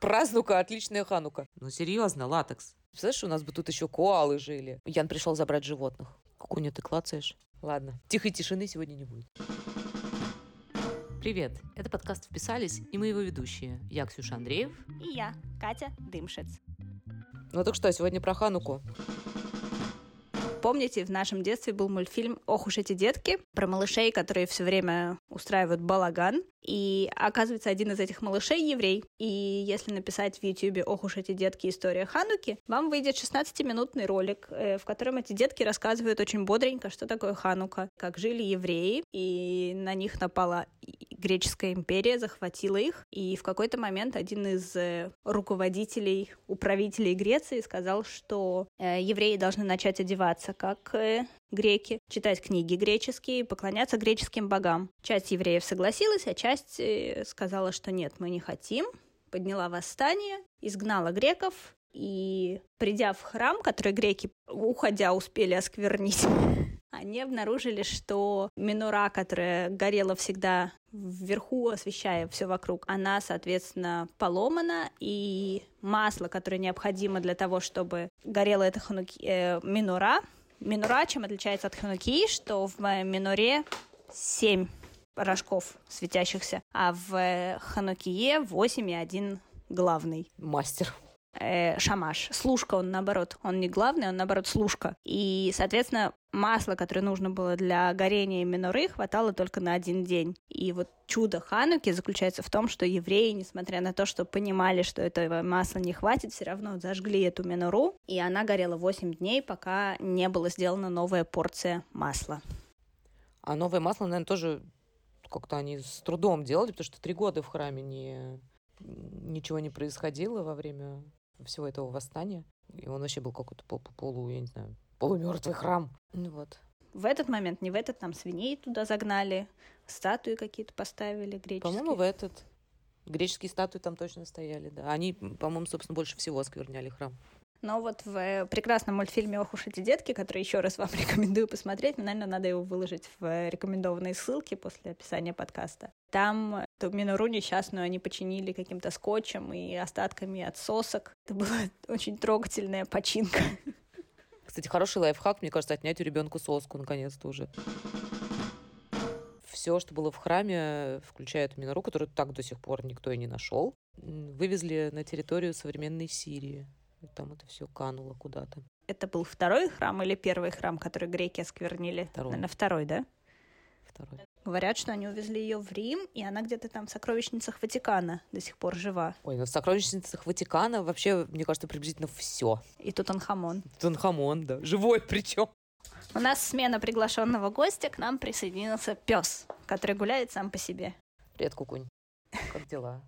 Празднука, отличная ханука. Ну, серьезно, латекс. Представляешь, у нас бы тут еще коалы жили. Ян пришел забрать животных. Кукуня, ты клацаешь? Ладно, тихой тишины сегодня не будет. Привет, это подкаст «Вписались» и мы его ведущие. Я Ксюша Андреев. И я, Катя Дымшец. Ну так что, сегодня про Хануку. Помните, в нашем детстве был мультфильм «Ох уж эти детки» про малышей, которые все время устраивают балаган. И оказывается, один из этих малышей еврей. И если написать в Ютьюбе «Ох уж эти детки. История Хануки», вам выйдет 16-минутный ролик, э, в котором эти детки рассказывают очень бодренько, что такое Ханука, как жили евреи, и на них напала греческая империя, захватила их. И в какой-то момент один из э, руководителей, управителей Греции сказал, что э, евреи должны начать одеваться как греки, читать книги греческие, поклоняться греческим богам. Часть евреев согласилась, а часть э, сказала, что нет, мы не хотим, подняла восстание, изгнала греков, и придя в храм, который греки, уходя, успели осквернить, они обнаружили, что минура, которая горела всегда вверху, освещая все вокруг, она, соответственно, поломана, и масло, которое необходимо для того, чтобы горела эта хануки, э, минура, Минура чем отличается от хануки, что в минуре 7 рожков светящихся, а в ханукие 8 и один главный. Мастер. Э, шамаш. Служка он наоборот. Он не главный, он наоборот служка. И, соответственно, масла, которое нужно было для горения миноры, хватало только на один день. И вот чудо Хануки заключается в том, что евреи, несмотря на то, что понимали, что этого масла не хватит, все равно зажгли эту минору, и она горела 8 дней, пока не была сделана новая порция масла. А новое масло, наверное, тоже как-то они с трудом делали, потому что три года в храме не, ничего не происходило во время всего этого восстания. И он вообще был какой-то пол, полу, я не знаю, полумертвый храм. Ну вот. В этот момент, не в этот, там свиней туда загнали, статуи какие-то поставили греческие. По-моему, в этот. Греческие статуи там точно стояли, да. Они, по-моему, собственно, больше всего оскверняли храм. Но вот в э, прекрасном мультфильме «Ох уж эти детки», который еще раз вам рекомендую посмотреть, наверное, надо его выложить в рекомендованные ссылки после описания подкаста. Там эту минору несчастную они починили каким-то скотчем и остатками от сосок. Это была очень трогательная починка. Кстати, хороший лайфхак, мне кажется, отнять у ребенка соску наконец-то уже. Все, что было в храме, включая эту минору, которую так до сих пор никто и не нашел, вывезли на территорию современной Сирии. И там это все кануло куда-то. Это был второй храм или первый храм, который греки осквернили? Второй. Наверное, второй, да? Второй. Говорят, что они увезли ее в Рим, и она где-то там в сокровищницах Ватикана до сих пор жива. Ой, ну в сокровищницах Ватикана вообще, мне кажется, приблизительно все. И Тутанхамон. Тутанхамон, да. Живой причем. У нас смена приглашенного гостя, к нам присоединился пес, который гуляет сам по себе. Привет, Кукунь. Как дела?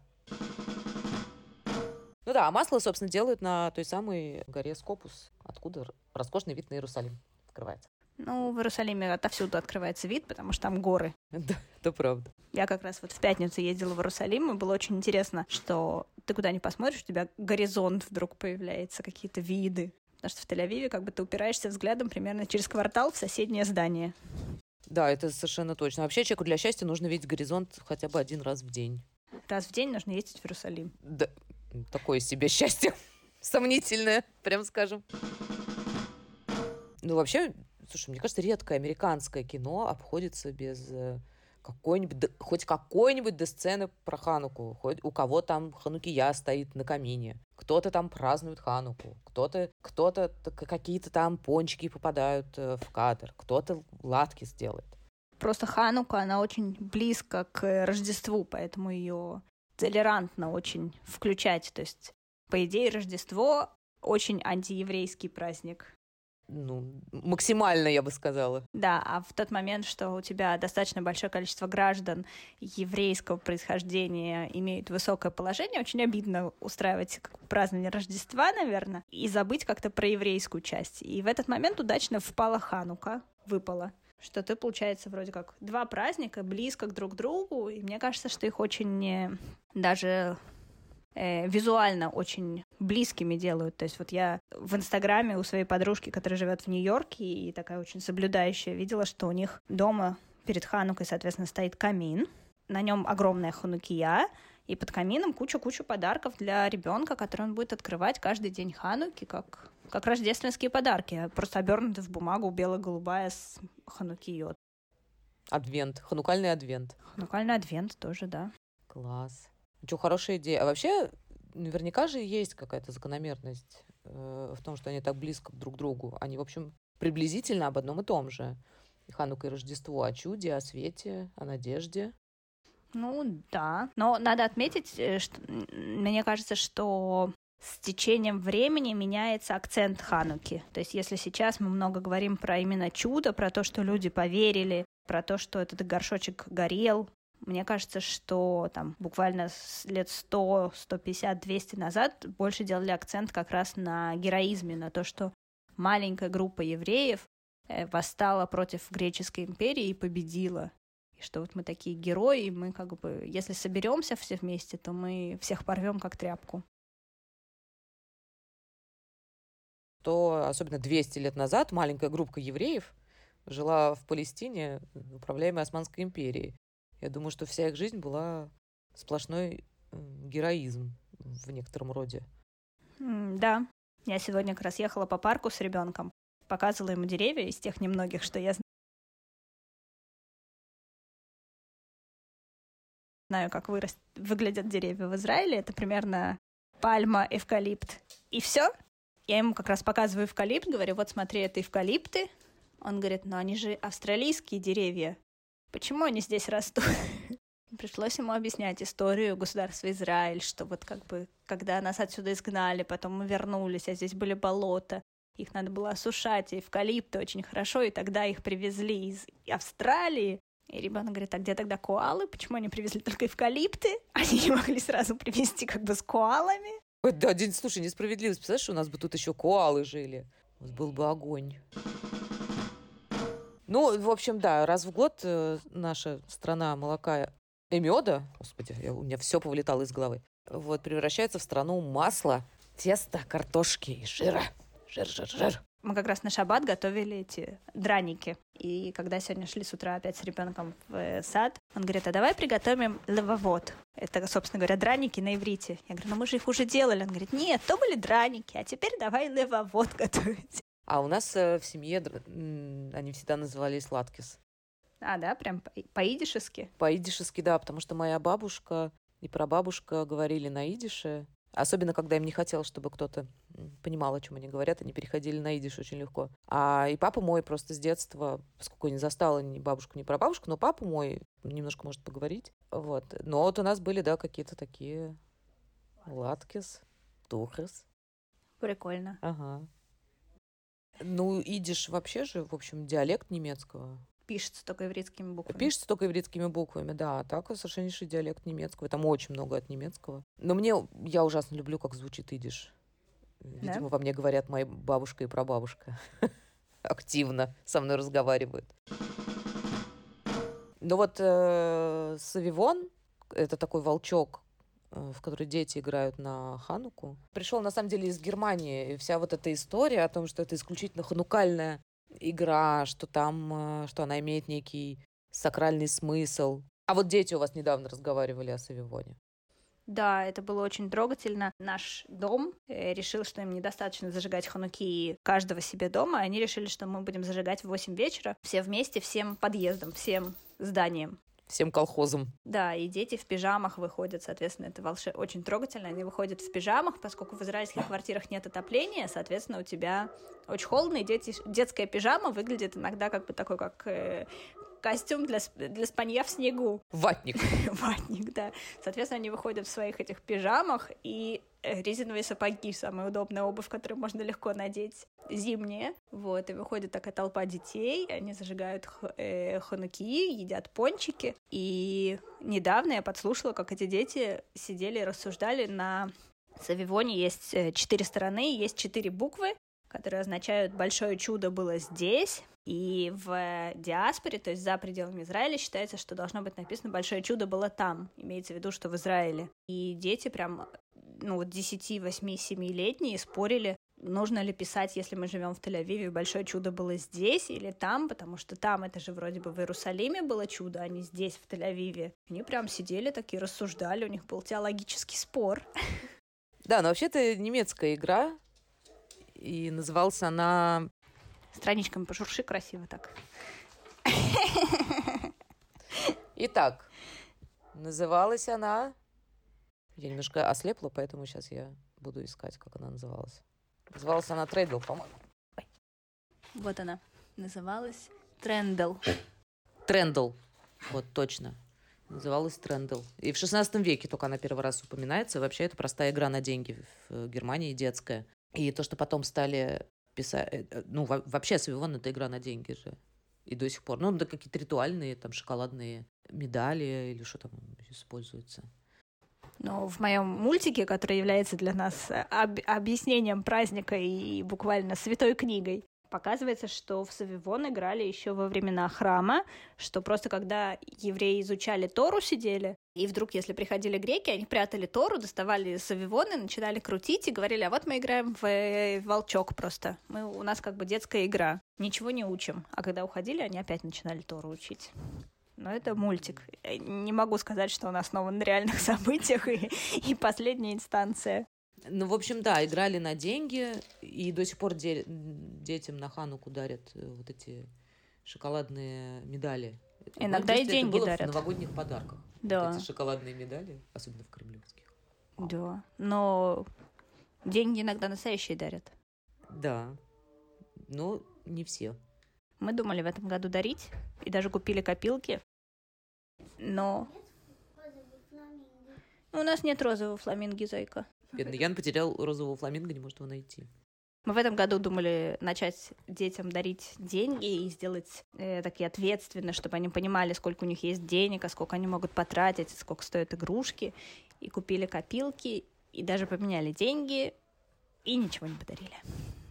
Ну да, а масло, собственно, делают на той самой горе Скопус, откуда роскошный вид на Иерусалим открывается. Ну, в Иерусалиме отовсюду открывается вид, потому что там горы. Да, это правда. Я как раз вот в пятницу ездила в Иерусалим, и было очень интересно, что ты куда ни посмотришь, у тебя горизонт вдруг появляется, какие-то виды. Потому что в Тель-Авиве как бы ты упираешься взглядом примерно через квартал в соседнее здание. Да, это совершенно точно. Вообще человеку для счастья нужно видеть горизонт хотя бы один раз в день. Раз в день нужно ездить в Иерусалим. Да, такое себе счастье. Сомнительное, прям скажем. Ну, вообще, слушай, мне кажется, редкое американское кино обходится без э, какой-нибудь, хоть какой-нибудь до сцены про Хануку. Хоть у кого там Ханукия стоит на камине. Кто-то там празднует Хануку. Кто-то, кто-то какие-то там пончики попадают э, в кадр. Кто-то ладки сделает. Просто Ханука, она очень близко к Рождеству, поэтому ее толерантно очень включать. То есть, по идее, Рождество очень антиеврейский праздник ну, максимально, я бы сказала. Да, а в тот момент, что у тебя достаточно большое количество граждан еврейского происхождения имеют высокое положение, очень обидно устраивать празднование Рождества, наверное, и забыть как-то про еврейскую часть. И в этот момент удачно впала Ханука, выпала что ты, получается, вроде как два праздника близко к друг другу, и мне кажется, что их очень э, даже э, визуально очень близкими делают. То есть вот я в Инстаграме у своей подружки, которая живет в Нью-Йорке и такая очень соблюдающая, видела, что у них дома перед Ханукой, соответственно, стоит камин, на нем огромная ханукия, И под камином кучу-кучу подарков для ребенка, который он будет открывать каждый день Хануки, как, как рождественские подарки, просто обернуты в бумагу бело-голубая с Ханукиот. Адвент, ханукальный адвент. Ханукальный адвент тоже, да. Класс. Что, хорошая идея. А вообще, наверняка же есть какая-то закономерность э, в том, что они так близко друг к другу. Они, в общем, приблизительно об одном и том же. И Ханука и Рождество о чуде, о свете, о надежде. Ну, да. Но надо отметить, э, что мне кажется, что с течением времени меняется акцент Хануки. То есть если сейчас мы много говорим про именно чудо, про то, что люди поверили, про то, что этот горшочек горел, мне кажется, что там буквально лет 100, 150, 200 назад больше делали акцент как раз на героизме, на то, что маленькая группа евреев э, восстала против греческой империи и победила. И что вот мы такие герои, и мы как бы, если соберемся все вместе, то мы всех порвем как тряпку. То, особенно 200 лет назад, маленькая группа евреев жила в Палестине, управляемой Османской империей. Я думаю, что вся их жизнь была сплошной героизм в некотором роде. Да, я сегодня как раз ехала по парку с ребенком, показывала ему деревья из тех немногих, что я знаю, как вырас... выглядят деревья в Израиле. Это примерно пальма, эвкалипт и все. Я ему как раз показываю эвкалипт, говорю, вот смотри, это эвкалипты. Он говорит, ну они же австралийские деревья. Почему они здесь растут? Пришлось ему объяснять историю государства Израиль, что вот как бы, когда нас отсюда изгнали, потом мы вернулись, а здесь были болота, их надо было осушать, и эвкалипты очень хорошо, и тогда их привезли из Австралии. И ребенок говорит, а где тогда коалы? Почему они привезли только эвкалипты? Они не могли сразу привезти как бы с коалами. Да, день, слушай, несправедливость. Представляешь, у нас бы тут еще коалы жили. Вот был бы огонь. Ну, в общем, да, раз в год э, наша страна молока и меда, господи, я, у меня все повылетало из головы, вот, превращается в страну масла, теста, картошки и жира. Жир, жир, жир. Мы как раз на шаббат готовили эти драники. И когда сегодня шли с утра опять с ребенком в сад, он говорит, а давай приготовим левовод. Это, собственно говоря, драники на иврите. Я говорю, ну мы же их уже делали. Он говорит, нет, то были драники, а теперь давай левовод готовить. А у нас э, в семье они всегда назывались латкис. А, да, прям по-идишески? По-идишески, да, потому что моя бабушка и прабабушка говорили на идише. Особенно, когда им не хотелось, чтобы кто-то понимал, о чем они говорят, они переходили на идиш очень легко. А и папа мой просто с детства, поскольку не застала ни бабушку, ни прабабушку, но папа мой немножко может поговорить. Вот. Но вот у нас были, да, какие-то такие латкис, тухрес. Прикольно. Ага. Ну, идиш вообще же, в общем, диалект немецкого. Пишется только ивритскими буквами. Пишется только ивритскими буквами, да. А так совершеннейший диалект немецкого. Там очень много от немецкого. Но мне, я ужасно люблю, как звучит идиш. Видимо, да? во мне говорят моя бабушка и прабабушка. Активно со мной разговаривают. Ну вот э, Савивон, это такой волчок, в которой дети играют на Хануку, пришел на самом деле из Германии. И вся вот эта история о том, что это исключительно ханукальная игра, что там, э, что она имеет некий сакральный смысл. А вот дети у вас недавно разговаривали о Савивоне. Да, это было очень трогательно. Наш дом э, решил, что им недостаточно зажигать хануки каждого себе дома. Они решили, что мы будем зажигать в 8 вечера все вместе, всем подъездом, всем зданием всем колхозам. Да, и дети в пижамах выходят, соответственно, это волше... очень трогательно. Они выходят в пижамах, поскольку в израильских квартирах нет отопления, соответственно, у тебя очень холодно, и дети... детская пижама выглядит иногда как бы такой, как э, костюм для, для спанья в снегу. Ватник. Ватник, да. Соответственно, они выходят в своих этих пижамах, и э, резиновые сапоги, самая удобная обувь, которую можно легко надеть, зимние. Вот, и выходит такая толпа детей, они зажигают э, хануки, едят пончики. И недавно я подслушала, как эти дети сидели и рассуждали на Савивоне есть э, четыре стороны, есть четыре буквы, которые означают «большое чудо было здесь», и в диаспоре, то есть за пределами Израиля, считается, что должно быть написано «большое чудо было там», имеется в виду, что в Израиле. И дети прям, ну вот 10, 8, 7-летние спорили, нужно ли писать, если мы живем в Тель-Авиве, большое чудо было здесь или там, потому что там это же вроде бы в Иерусалиме было чудо, а не здесь, в Тель-Авиве. Они прям сидели такие, рассуждали, у них был теологический спор. Да, но вообще это немецкая игра, и называлась она... Страничками пошурши красиво так. Итак, называлась она... Я немножко ослепла, поэтому сейчас я буду искать, как она называлась. Называлась она Трейдл, по-моему. Вот она. Называлась Трендл. Трендл. Вот точно. Называлась Трендл. И в 16 веке только она первый раз упоминается. Вообще это простая игра на деньги в Германии, детская. И то, что потом стали писать... Э, э, ну, вообще Савивон — это игра на деньги же. И до сих пор. Ну, да какие-то ритуальные, там, шоколадные медали или что там используется. Ну, в моем мультике, который является для нас э, об- объяснением праздника и буквально святой книгой, показывается, что в Савивон играли еще во времена храма, что просто когда евреи изучали Тору, сидели, и вдруг, если приходили греки, они прятали Тору, доставали Савивоны, начинали крутить и говорили, а вот мы играем в э, волчок просто. Мы, у нас как бы детская игра, ничего не учим. А когда уходили, они опять начинали Тору учить но это мультик. Не могу сказать, что он основан на реальных событиях и, и последняя инстанция. Ну, в общем, да, играли на деньги, и до сих пор де- детям на Хануку дарят э, вот эти шоколадные медали. Иногда ну, и деньги это было дарят. в новогодних подарках. Да. Вот эти шоколадные медали, особенно в кремлевских. Да, но деньги иногда настоящие дарят. Да, но не все. Мы думали в этом году дарить, и даже купили копилки, но... У нас нет розового фламинги, зайка. Бедный Ян потерял розового фламинго, не может его найти. Мы в этом году думали начать детям дарить деньги и сделать э, такие ответственно, чтобы они понимали, сколько у них есть денег, а сколько они могут потратить, сколько стоят игрушки. И купили копилки, и даже поменяли деньги, и ничего не подарили.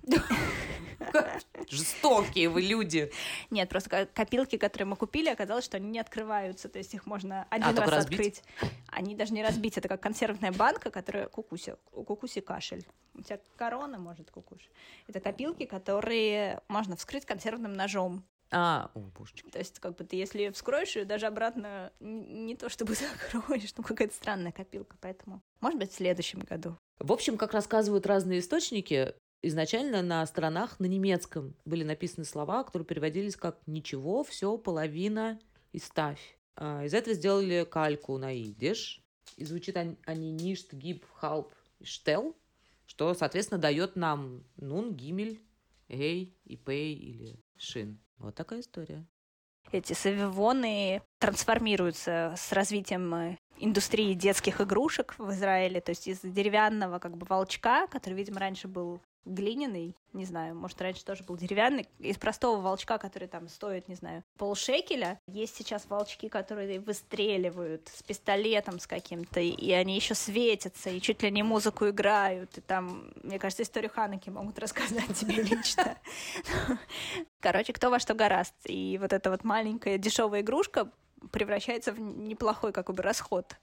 Жестокие вы люди. Нет, просто копилки, которые мы купили, оказалось, что они не открываются. То есть их можно один а, раз открыть. Они даже не разбить. Это как консервная банка, которая кукуси. У кукуси кашель. У тебя корона может кукуш. Это копилки, которые можно вскрыть консервным ножом. А, о, божечки. То есть, как бы ты, если вскроешь ее, даже обратно не то чтобы закроешь, ну какая-то странная копилка, поэтому, может быть, в следующем году. В общем, как рассказывают разные источники, изначально на сторонах на немецком были написаны слова, которые переводились как «ничего, все, половина и ставь». А, из этого сделали кальку на идиш. И звучит они «ништ, гиб, халп, штел», что, соответственно, дает нам нун, гимель, эй, и пей или шин. Вот такая история. Эти савивоны трансформируются с развитием индустрии детских игрушек в Израиле, то есть из деревянного как бы волчка, который, видимо, раньше был глиняный, не знаю, может, раньше тоже был деревянный, из простого волчка, который там стоит, не знаю, полшекеля. Есть сейчас волчки, которые выстреливают с пистолетом с каким-то, и они еще светятся, и чуть ли не музыку играют, и там, мне кажется, историю Ханаки могут рассказать тебе лично. Короче, кто во что гораст. И вот эта вот маленькая дешевая игрушка превращается в неплохой как бы расход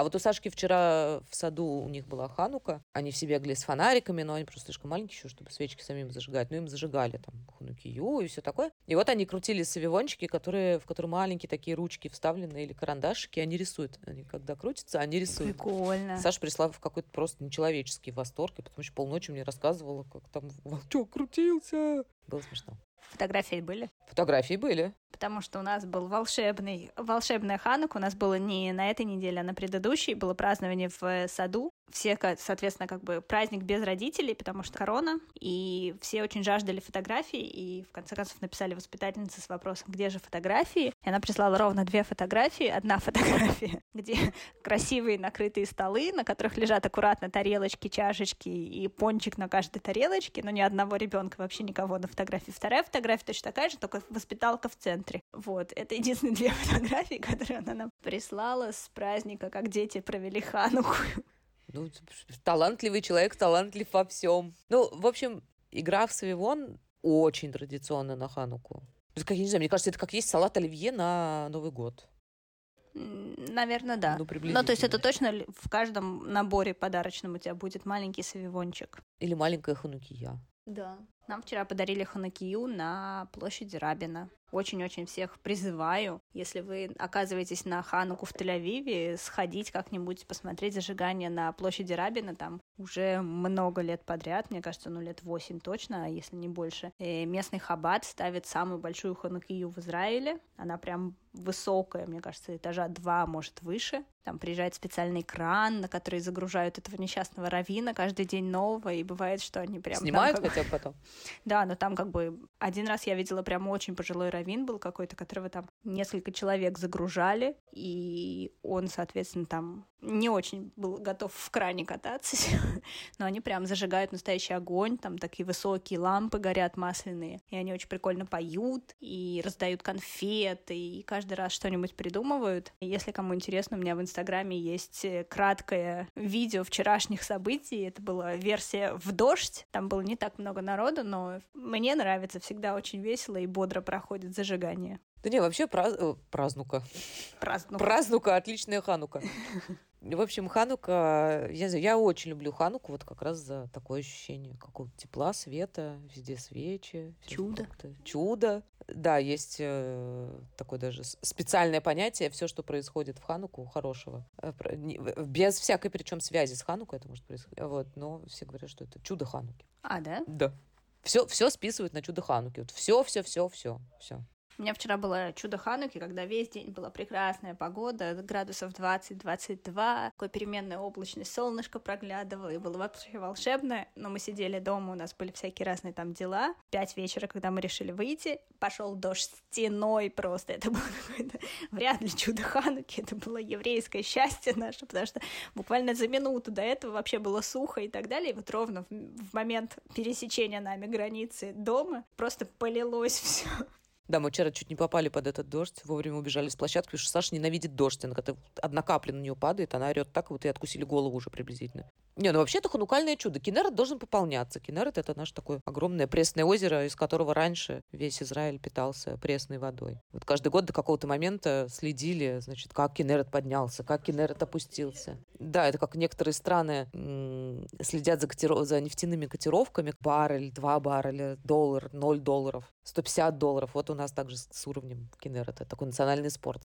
а вот у Сашки вчера в саду у них была ханука. Они все бегали с фонариками, но они просто слишком маленькие еще, чтобы свечки самим зажигать. Ну, им зажигали там ханукию и все такое. И вот они крутили савивончики, которые, в которые маленькие такие ручки вставлены или карандашики, они рисуют. Они когда крутятся, они рисуют. Прикольно. Саша пришла в какой-то просто нечеловеческий восторг, и потому что полночи мне рассказывала, как там волчок крутился. Было смешно. Фотографии были? Фотографии были. Потому что у нас был волшебный, волшебная Ханука. У нас было не на этой неделе, а на предыдущей. Было празднование в саду все, соответственно, как бы праздник без родителей, потому что корона, и все очень жаждали фотографий, и в конце концов написали воспитательнице с вопросом, где же фотографии, и она прислала ровно две фотографии, одна фотография, где красивые накрытые столы, на которых лежат аккуратно тарелочки, чашечки и пончик на каждой тарелочке, но ни одного ребенка, вообще никого на фотографии. Вторая фотография точно такая же, только воспиталка в центре. Вот, это единственные две фотографии, которые она нам прислала с праздника, как дети провели Хануку. Ну, талантливый человек, талантлив во всем. Ну, в общем, игра в Савивон очень традиционная на Хануку. Как, я не знаю, мне кажется, это как есть салат оливье на Новый год. Наверное, да. Ну, Ну, то есть это точно в каждом наборе подарочном у тебя будет маленький савивончик. Или маленькая ханукия. Да. Нам вчера подарили ханакию на площади Рабина. Очень-очень всех призываю, если вы оказываетесь на Хануку в Тель-Авиве, сходить как-нибудь посмотреть зажигание на площади Рабина. Там уже много лет подряд, мне кажется, ну лет восемь точно, а если не больше. И местный хаббат ставит самую большую ханукию в Израиле. Она прям высокая, мне кажется, этажа два, может, выше. Там приезжает специальный кран, на который загружают этого несчастного равина каждый день нового, и бывает, что они прям... Снимают там, как... хотя бы потом? Да, но там как бы один раз я видела прям очень пожилой равин был какой-то, которого там несколько человек загружали, и он, соответственно, там не очень был готов в кране кататься, но они прям зажигают настоящий огонь, там такие высокие лампы горят масляные, и они очень прикольно поют, и раздают конфеты, и каждый раз что-нибудь придумывают. Если кому интересно, у меня в Инстаграме есть э, краткое видео вчерашних событий, это была версия в дождь, там было не так много народу, но мне нравится, всегда очень весело и бодро проходит зажигание. Да не, вообще праз... Э, празднука. Празднука. Празднука, отличная ханука. В общем, Ханука, я, я очень люблю Хануку, вот как раз за такое ощущение какого-то тепла, света, везде свечи. Чудо. Чудо. Да, есть э, такое даже специальное понятие, все, что происходит в Хануку, хорошего. Э, без всякой причем связи с Ханукой это может происходить. Вот, но все говорят, что это чудо Хануки. А, да? Да. Все, все списывают на чудо Хануки. Вот все, все, все, все, все. У меня вчера было чудо Хануки, когда весь день была прекрасная погода, градусов 20-22, такой переменная облачность, солнышко проглядывало, и было вообще волшебно, но мы сидели дома, у нас были всякие разные там дела. Пять вечера, когда мы решили выйти, пошел дождь стеной просто, это было какое-то вряд ли чудо Хануки, это было еврейское счастье наше, потому что буквально за минуту до этого вообще было сухо и так далее, и вот ровно в момент пересечения нами границы дома просто полилось все. Да, мы вчера чуть не попали под этот дождь, вовремя убежали с площадки, потому что Саша ненавидит дождь. Она, когда одна капля на нее падает, она орет так, вот и откусили голову уже приблизительно. Не, ну вообще это ханукальное чудо. Кинерет должен пополняться. Кинерет — это наше такое огромное пресное озеро, из которого раньше весь Израиль питался пресной водой. Вот каждый год до какого-то момента следили, значит, как Кинерет поднялся, как Кинерет опустился. Да, это как некоторые страны м- следят за, котиров... за нефтяными котировками. Баррель, два барреля, доллар, ноль долларов, 150 долларов. Вот у нас также с уровнем Кинерета. Такой национальный спорт.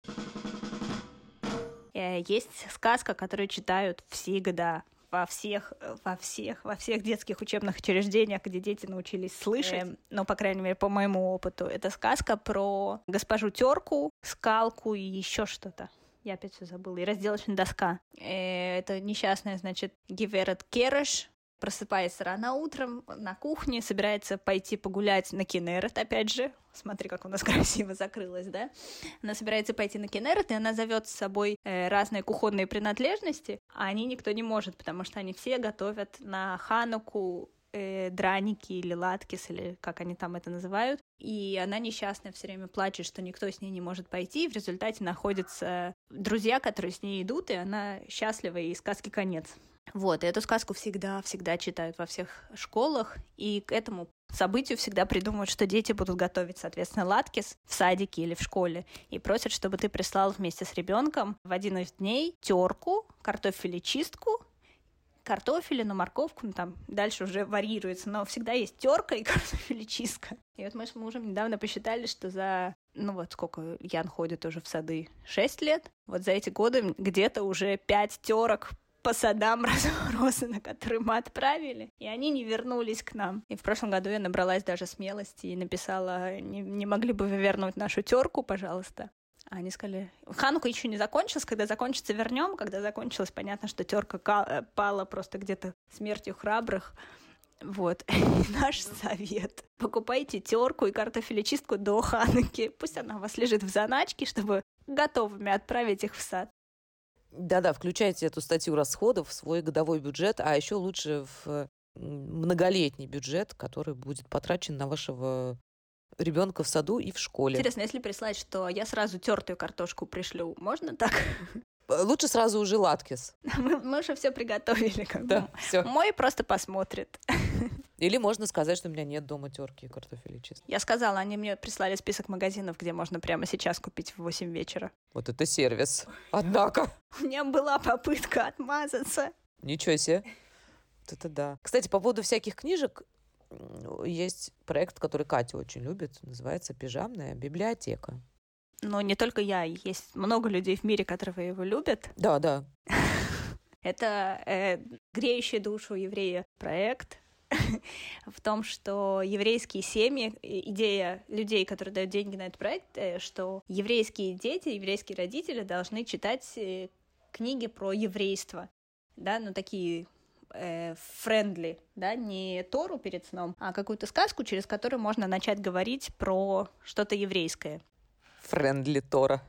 Э, есть сказка, которую читают всегда во всех, во всех, во всех детских учебных учреждениях, где дети научились слышать, э, ну, по крайней мере, по моему опыту. Это сказка про госпожу Терку, скалку и еще что-то. Я опять все забыла. И разделочная доска. Э, это несчастная, значит, Гиверет Кереш, просыпается рано утром на кухне, собирается пойти погулять на Кенерет, опять же. Смотри, как у нас красиво закрылось, да? Она собирается пойти на Кенерет, и она зовет с собой э, разные кухонные принадлежности, а они никто не может, потому что они все готовят на Хануку э, драники или латкис, или как они там это называют. И она несчастная все время плачет, что никто с ней не может пойти. И в результате находятся друзья, которые с ней идут, и она счастлива, и сказки конец. Вот, и эту сказку всегда-всегда читают во всех школах, и к этому событию всегда придумывают, что дети будут готовить, соответственно, латкис в садике или в школе, и просят, чтобы ты прислал вместе с ребенком в один из дней терку, картофелечистку, картофелину, морковку, ну там дальше уже варьируется, но всегда есть терка и картофелечистка. И вот мы с мужем недавно посчитали, что за ну вот сколько Ян ходит уже в сады, 6 лет, вот за эти годы где-то уже 5 терок по садам Розена, которые мы отправили, и они не вернулись к нам. И в прошлом году я набралась даже смелости и написала, не, не могли бы вы вернуть нашу терку, пожалуйста. А они сказали, Ханука еще не закончилась, когда закончится, вернем. Когда закончилась, понятно, что терка пала просто где-то смертью храбрых. Вот, наш совет. Покупайте терку и картофелечистку до Хануки. Пусть она у вас лежит в заначке, чтобы готовыми отправить их в сад. Да-да, включайте эту статью расходов в свой годовой бюджет, а еще лучше в многолетний бюджет, который будет потрачен на вашего ребенка в саду и в школе. Интересно, если прислать, что я сразу тертую картошку пришлю, можно так? Лучше сразу уже латкис. Мы, мы уже все приготовили, как Да, бы. все. Мой просто посмотрит. Или можно сказать, что у меня нет дома терки и картофеля чисто. Я сказала, они мне прислали список магазинов, где можно прямо сейчас купить в 8 вечера. Вот это сервис. Однако. У меня была попытка отмазаться. Ничего себе. Вот это да. Кстати, по поводу всяких книжек, есть проект, который Катя очень любит, называется «Пижамная библиотека». Но не только я, есть много людей в мире, которые его любят. Да, да. Это э, греющий душу еврея проект в том, что еврейские семьи, идея людей, которые дают деньги на этот проект, э, что еврейские дети, еврейские родители должны читать э, книги про еврейство, да, ну такие friendly, да, не Тору перед сном, а какую-то сказку, через которую можно начать говорить про что-то еврейское Friendly Тора.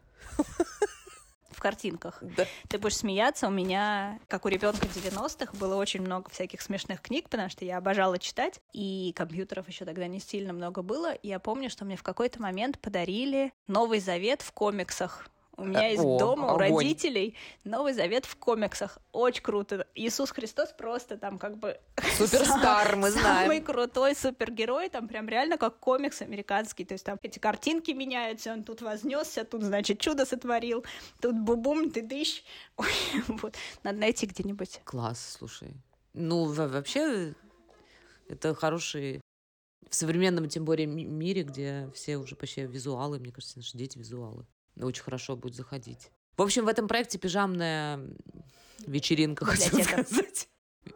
в картинках. Да. Ты будешь смеяться, у меня, как у ребенка 90-х, было очень много всяких смешных книг, потому что я обожала читать, и компьютеров еще тогда не сильно много было. Я помню, что мне в какой-то момент подарили Новый Завет в комиксах. У меня есть О, дома, у огонь. родителей Новый Завет в комиксах. Очень круто. Иисус Христос просто там как бы... Суперстар, мы знаем. Самый крутой супергерой, там прям реально как комикс американский. То есть там эти картинки меняются, он тут вознесся, тут, значит, чудо сотворил, тут бубум, ты дыщ. Вот. Надо найти где-нибудь. Класс, слушай. Ну, во- вообще, это хороший... В современном, тем более, ми- мире, где все уже почти визуалы, мне кажется, наши дети визуалы. Очень хорошо будет заходить. В общем, в этом проекте пижамная вечеринка, Библиотека. сказать.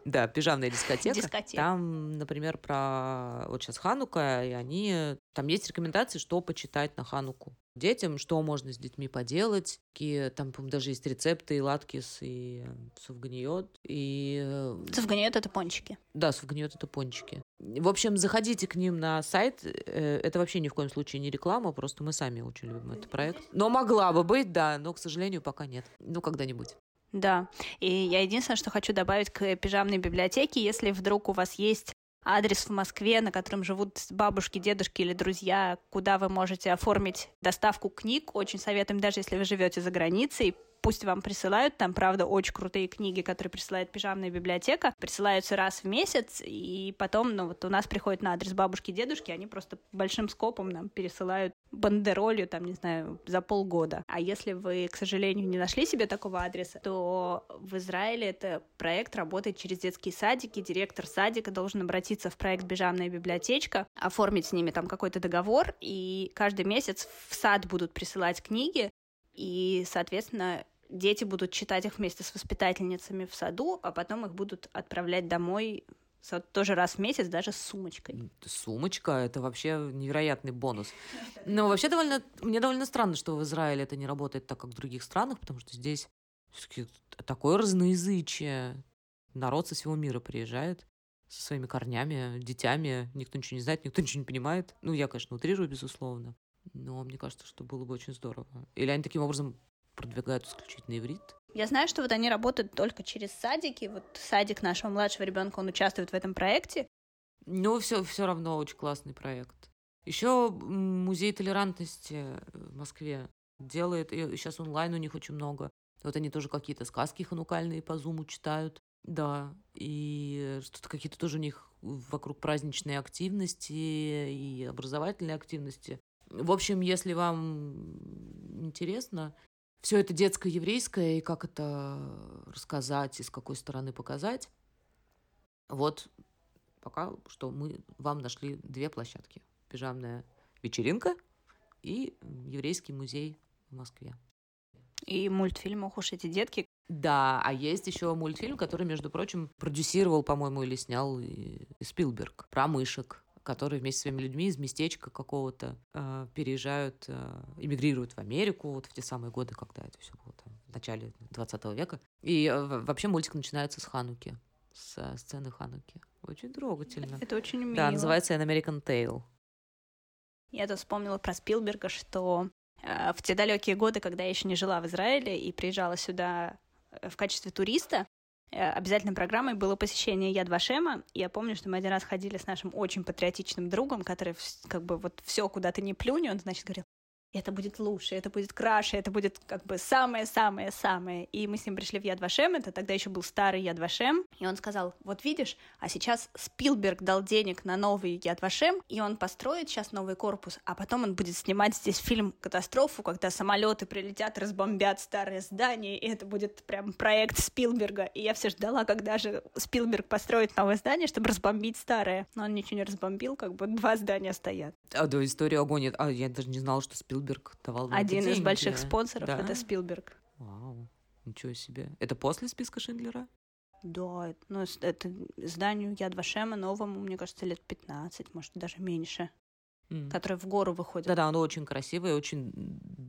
Да, пижамная дискотека. Дискотека. Там, например, про вот сейчас Ханука, и они... Там есть рекомендации, что почитать на Хануку детям, что можно с детьми поделать. Какие, там, по даже есть рецепты и латкис, и суфганиот, и... э, Цифганиет — это пончики. Да, суфганиот — это пончики. В общем, заходите к ним на сайт. Э, Это вообще ни в коем случае не реклама, просто мы сами очень любим этот проект. Но могла бы быть, да, но, к сожалению, пока нет. Ну, когда-нибудь. Да. И я единственное, что хочу добавить к пижамной библиотеке, если вдруг у вас есть адрес в Москве, на котором живут бабушки, дедушки или друзья, куда вы можете оформить доставку книг. Очень советуем, даже если вы живете за границей, пусть вам присылают, там, правда, очень крутые книги, которые присылает пижамная библиотека, присылаются раз в месяц, и потом, ну, вот у нас приходит на адрес бабушки, дедушки, они просто большим скопом нам пересылают бандеролью, там, не знаю, за полгода. А если вы, к сожалению, не нашли себе такого адреса, то в Израиле это проект работает через детские садики, директор садика должен обратиться в проект «Бежамная библиотечка», оформить с ними там какой-то договор, и каждый месяц в сад будут присылать книги, и, соответственно, дети будут читать их вместе с воспитательницами в саду, а потом их будут отправлять домой тоже раз в месяц, даже с сумочкой. Сумочка — это вообще невероятный бонус. Но вообще довольно... Мне довольно странно, что в Израиле это не работает так, как в других странах, потому что здесь такое разноязычие. Народ со всего мира приезжает со своими корнями, детьми. Никто ничего не знает, никто ничего не понимает. Ну, я, конечно, утрирую, безусловно. Но мне кажется, что было бы очень здорово. Или они таким образом продвигают исключительно иврит. Я знаю, что вот они работают только через садики. Вот садик нашего младшего ребенка, он участвует в этом проекте. Но все, все равно очень классный проект. Еще музей толерантности в Москве делает, и сейчас онлайн у них очень много. Вот они тоже какие-то сказки ханукальные по зуму читают. Да, и что-то какие-то тоже у них вокруг праздничные активности и образовательные активности. В общем, если вам интересно, все это детско-еврейское, и как это рассказать, и с какой стороны показать, вот пока что мы вам нашли две площадки. Пижамная вечеринка и еврейский музей в Москве. И мультфильм «Ох уж эти детки». Да, а есть еще мультфильм, который, между прочим, продюсировал, по-моему, или снял и Спилберг про мышек которые вместе с своими людьми из местечка какого-то э, переезжают, э, эмигрируют в Америку вот в те самые годы, когда это все было там, в начале 20 века. И э, вообще мультик начинается с Хануки, с сцены Хануки. Очень трогательно. Это очень мило. Да, называется An American Tale. Я тут вспомнила про Спилберга, что э, в те далекие годы, когда я еще не жила в Израиле и приезжала сюда э, в качестве туриста, обязательной программой было посещение Яд Вашема. Я помню, что мы один раз ходили с нашим очень патриотичным другом, который как бы вот все, куда ты не плюнь, он, значит, говорил, это будет лучше, это будет краше, это будет как бы самое-самое-самое. И мы с ним пришли в Яд Вашем, это тогда еще был старый Яд Вашем, и он сказал, вот видишь, а сейчас Спилберг дал денег на новый Яд Вашем, и он построит сейчас новый корпус, а потом он будет снимать здесь фильм «Катастрофу», когда самолеты прилетят, разбомбят старое здание, и это будет прям проект Спилберга. И я все ждала, когда же Спилберг построит новое здание, чтобы разбомбить старое. Но он ничего не разбомбил, как бы два здания стоят. А, да, история огонь. А, я даже не знала, что Спилберг Спилберг давал Один из больших спонсоров да? это Спилберг. Вау, ничего себе. Это после списка Шиндлера? Да, ну, это зданию Яд Вашема новому, мне кажется, лет 15, может, даже меньше, mm. которое в гору выходит. Да-да, оно очень красивое, очень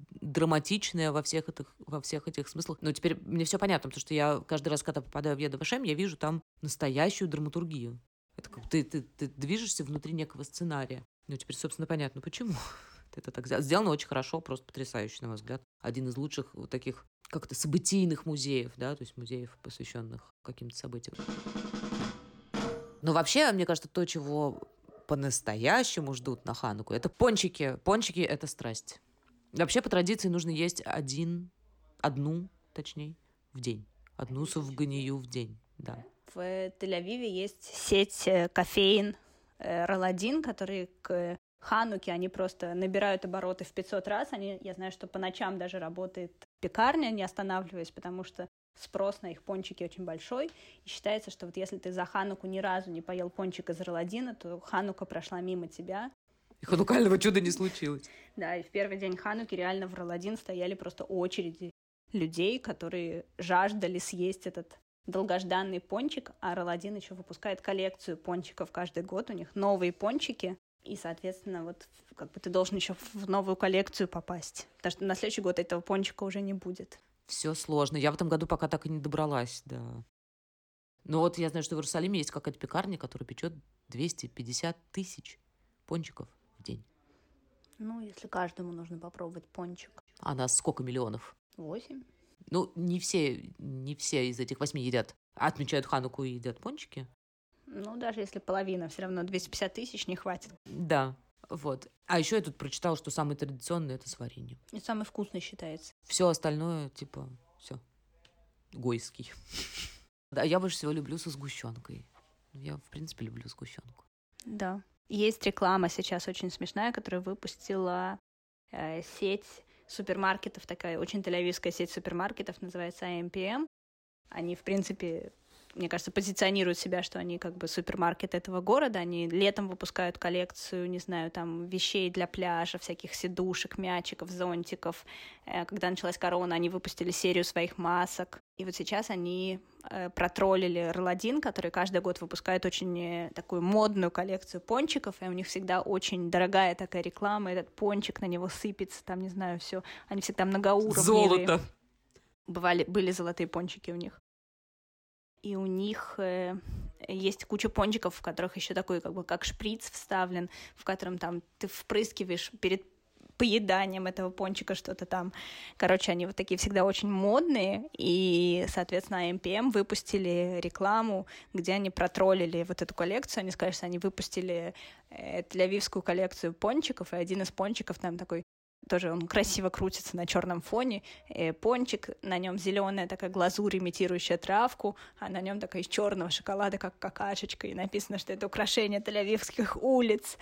драматичное во всех этих, во всех этих смыслах. Но теперь мне все понятно, потому что я каждый раз, когда попадаю в Яд Вашем, я вижу там настоящую драматургию. Это как ты, ты, ты движешься внутри некого сценария. Ну, теперь, собственно, понятно, почему это так сделано очень хорошо, просто потрясающе, на мой взгляд. Один из лучших вот таких как-то событийных музеев, да, то есть музеев, посвященных каким-то событиям. Но вообще, мне кажется, то, чего по-настоящему ждут на Хануку, это пончики. Пончики — это страсть. Вообще, по традиции, нужно есть один, одну, точнее, в день. Одну сувганию в день, да. В Тель-Авиве есть сеть э, кофеин э, Роладин, который к Хануки, они просто набирают обороты в 500 раз. Они, я знаю, что по ночам даже работает пекарня, не останавливаясь, потому что спрос на их пончики очень большой. И считается, что вот если ты за Хануку ни разу не поел пончик из Роладина, то Ханука прошла мимо тебя. И ханукального чуда не случилось. Да, и в первый день Хануки реально в Роладин стояли просто очереди людей, которые жаждали съесть этот долгожданный пончик, а Роладин еще выпускает коллекцию пончиков каждый год. У них новые пончики, и, соответственно, вот как бы ты должен еще в новую коллекцию попасть. Потому что на следующий год этого пончика уже не будет. Все сложно. Я в этом году пока так и не добралась, да. Но вот я знаю, что в Иерусалиме есть какая-то пекарня, которая печет 250 тысяч пончиков в день. Ну, если каждому нужно попробовать пончик. А нас сколько миллионов? Восемь. Ну, не все, не все из этих восьми едят. Отмечают Хануку и едят пончики. Ну, даже если половина, все равно 250 тысяч не хватит. Да, вот. А еще я тут прочитала, что самый традиционный это с вареньем. И самый вкусный считается. Все остальное, типа, все. Гойский. Да, я больше всего люблю со сгущенкой. Я, в принципе, люблю сгущенку. Да. Есть реклама сейчас очень смешная, которую выпустила э, сеть супермаркетов, такая очень тель сеть супермаркетов, называется AMPM. Они, в принципе, мне кажется, позиционируют себя, что они как бы супермаркет этого города. Они летом выпускают коллекцию, не знаю, там вещей для пляжа, всяких сидушек, мячиков, зонтиков. Э, когда началась корона, они выпустили серию своих масок. И вот сейчас они э, протроллили Роладин, который каждый год выпускает очень э, такую модную коллекцию пончиков, и у них всегда очень дорогая такая реклама, этот пончик на него сыпется, там, не знаю, все. Они всегда многоуровневые. Золото! Бывали, были золотые пончики у них и у них э, есть куча пончиков, в которых еще такой, как бы, как шприц вставлен, в котором там ты впрыскиваешь перед поеданием этого пончика что-то там. Короче, они вот такие всегда очень модные, и, соответственно, MPM выпустили рекламу, где они протроллили вот эту коллекцию. Они что они выпустили э, тель коллекцию пончиков, и один из пончиков там такой тоже он красиво крутится на черном фоне. И пончик, на нем зеленая такая глазурь, имитирующая травку, а на нем такая из черного шоколада, как какашечка, и написано, что это украшение тель улиц.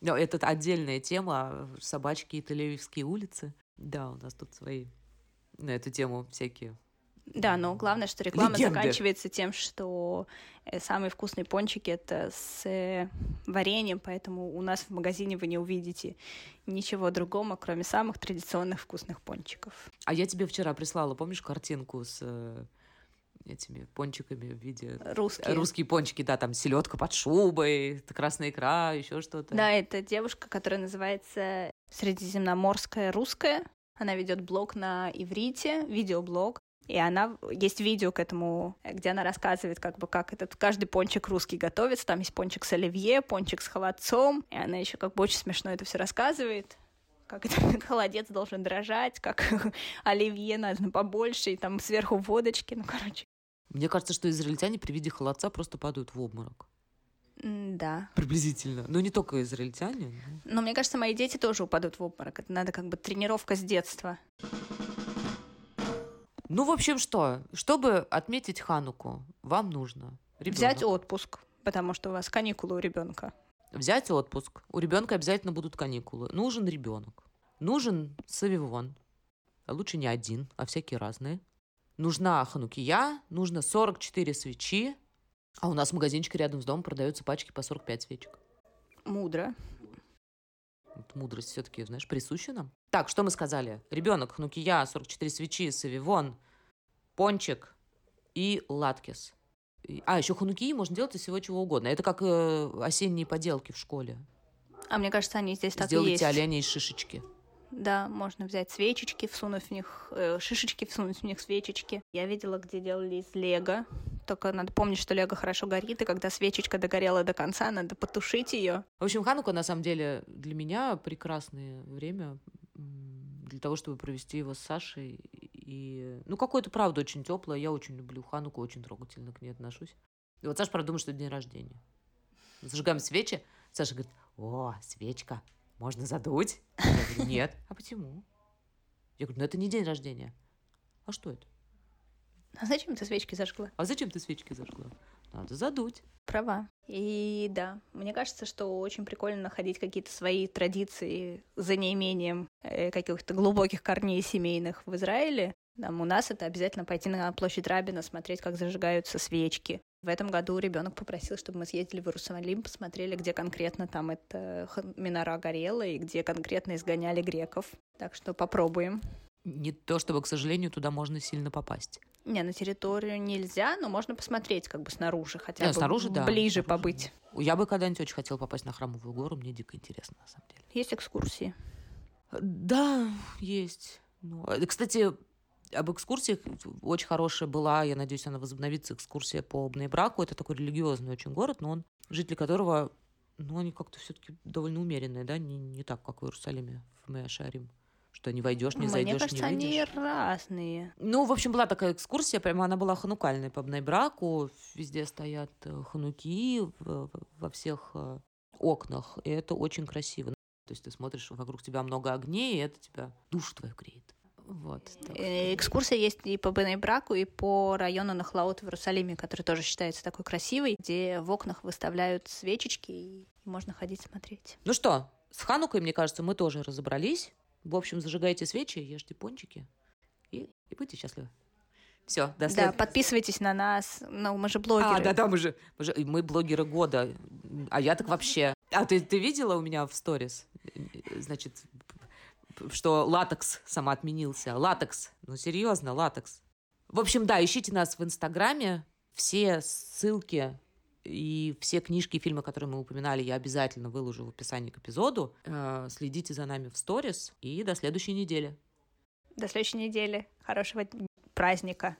Но это отдельная тема, собачки и тель улицы. Да, у нас тут свои на эту тему всякие да, но главное, что реклама Легенды. заканчивается тем, что э, самые вкусные пончики это с э, вареньем, поэтому у нас в магазине вы не увидите ничего другого, кроме самых традиционных вкусных пончиков. А я тебе вчера прислала, помнишь, картинку с э, этими пончиками в виде русские русские пончики, да, там селедка под шубой, красная икра, еще что-то. Да, это девушка, которая называется Средиземноморская русская. Она ведет блог на иврите, видеоблог. И она, есть видео к этому, где она рассказывает, как бы, как этот каждый пончик русский готовится. Там есть пончик с оливье, пончик с холодцом. И она еще как бы очень смешно это все рассказывает как этот холодец должен дрожать, как оливье надо побольше, и там сверху водочки, ну, короче. Мне кажется, что израильтяне при виде холодца просто падают в обморок. Да. Приблизительно. Но не только израильтяне. Но... но мне кажется, мои дети тоже упадут в обморок. Это надо как бы тренировка с детства. Ну, в общем, что? Чтобы отметить Хануку, вам нужно ребенок. взять отпуск, потому что у вас каникулы у ребенка. Взять отпуск. У ребенка обязательно будут каникулы. Нужен ребенок. Нужен савивон. А лучше не один, а всякие разные. Нужна ханукия, нужно 44 свечи, а у нас в магазинчике рядом с домом продаются пачки по 45 свечек. Мудро. Вот мудрость все-таки, знаешь, присуща нам. Так, что мы сказали? Ребенок, хнукия, 44 свечи, савивон, пончик и латкис. А, еще ханукии можно делать из всего чего угодно. Это как э, осенние поделки в школе. А мне кажется, они здесь так Сделайте и есть. оленя из шишечки. Да, можно взять свечечки, всунуть в них, э, шишечки, всунуть в них свечечки. Я видела, где делали из лего. Только надо помнить, что лего хорошо горит, и когда свечечка догорела до конца, надо потушить ее. В общем, Ханука, на самом деле, для меня прекрасное время для того, чтобы провести его с Сашей. И, ну, какое-то, правда, очень теплое. Я очень люблю Хануку, очень трогательно к ней отношусь. И вот Саша, правда, думает, что день рождения. Зажигаем свечи. Саша говорит, о, свечка, можно задуть? Я говорю, нет. А почему? Я говорю, ну это не день рождения. А что это? А зачем ты свечки зажгла? А зачем ты свечки зажгла? Надо задуть. Права. И да, мне кажется, что очень прикольно находить какие-то свои традиции за неимением э, каких-то глубоких корней семейных в Израиле. Там у нас это обязательно пойти на площадь Рабина, смотреть, как зажигаются свечки. В этом году ребенок попросил, чтобы мы съездили в Иерусалим, посмотрели, где конкретно там эта минора горела и где конкретно изгоняли греков. Так что попробуем. Не то, чтобы, к сожалению, туда можно сильно попасть. Не, на территорию нельзя, но можно посмотреть как бы снаружи, хотя да, бы снаружи, да, ближе снаружи, побыть. Я бы когда-нибудь очень хотела попасть на Храмовую гору, мне дико интересно, на самом деле. Есть экскурсии? Да, есть. Ну, э, кстати, об экскурсиях очень хорошая была, я надеюсь, она возобновится, экскурсия по Бнейбраку. Это такой религиозный очень город, но он, жители которого, ну, они как-то все-таки довольно умеренные, да, не, не так, как в Иерусалиме, в Меашарим что не войдешь, не зайдешь, кажется, не выйдешь. они разные. Ну, в общем, была такая экскурсия, прямо она была ханукальная по Бнайбраку. Везде стоят э, хануки во всех э, окнах, и это очень красиво. То есть ты смотришь, вокруг тебя много огней, и это тебя душу твою греет. Вот, э, Экскурсия есть и по Бенейбраку, и по району Нахлаут в Иерусалиме, который тоже считается такой красивый, где в окнах выставляют свечечки, и можно ходить смотреть. Ну что, с Ханукой, мне кажется, мы тоже разобрались. В общем, зажигайте свечи, ешьте пончики и, и будьте счастливы. Все, до след... Да, подписывайтесь на нас. Ну, мы же блогеры. А, да-да, мы же, мы же мы блогеры года. А я так вообще. А ты, ты видела у меня в сторис? Значит, что латекс сама отменился. Латекс. Ну, серьезно, латекс. В общем, да, ищите нас в Инстаграме. Все ссылки и все книжки и фильмы, которые мы упоминали, я обязательно выложу в описании к эпизоду. Э, следите за нами в сторис и до следующей недели. До следующей недели. Хорошего праздника.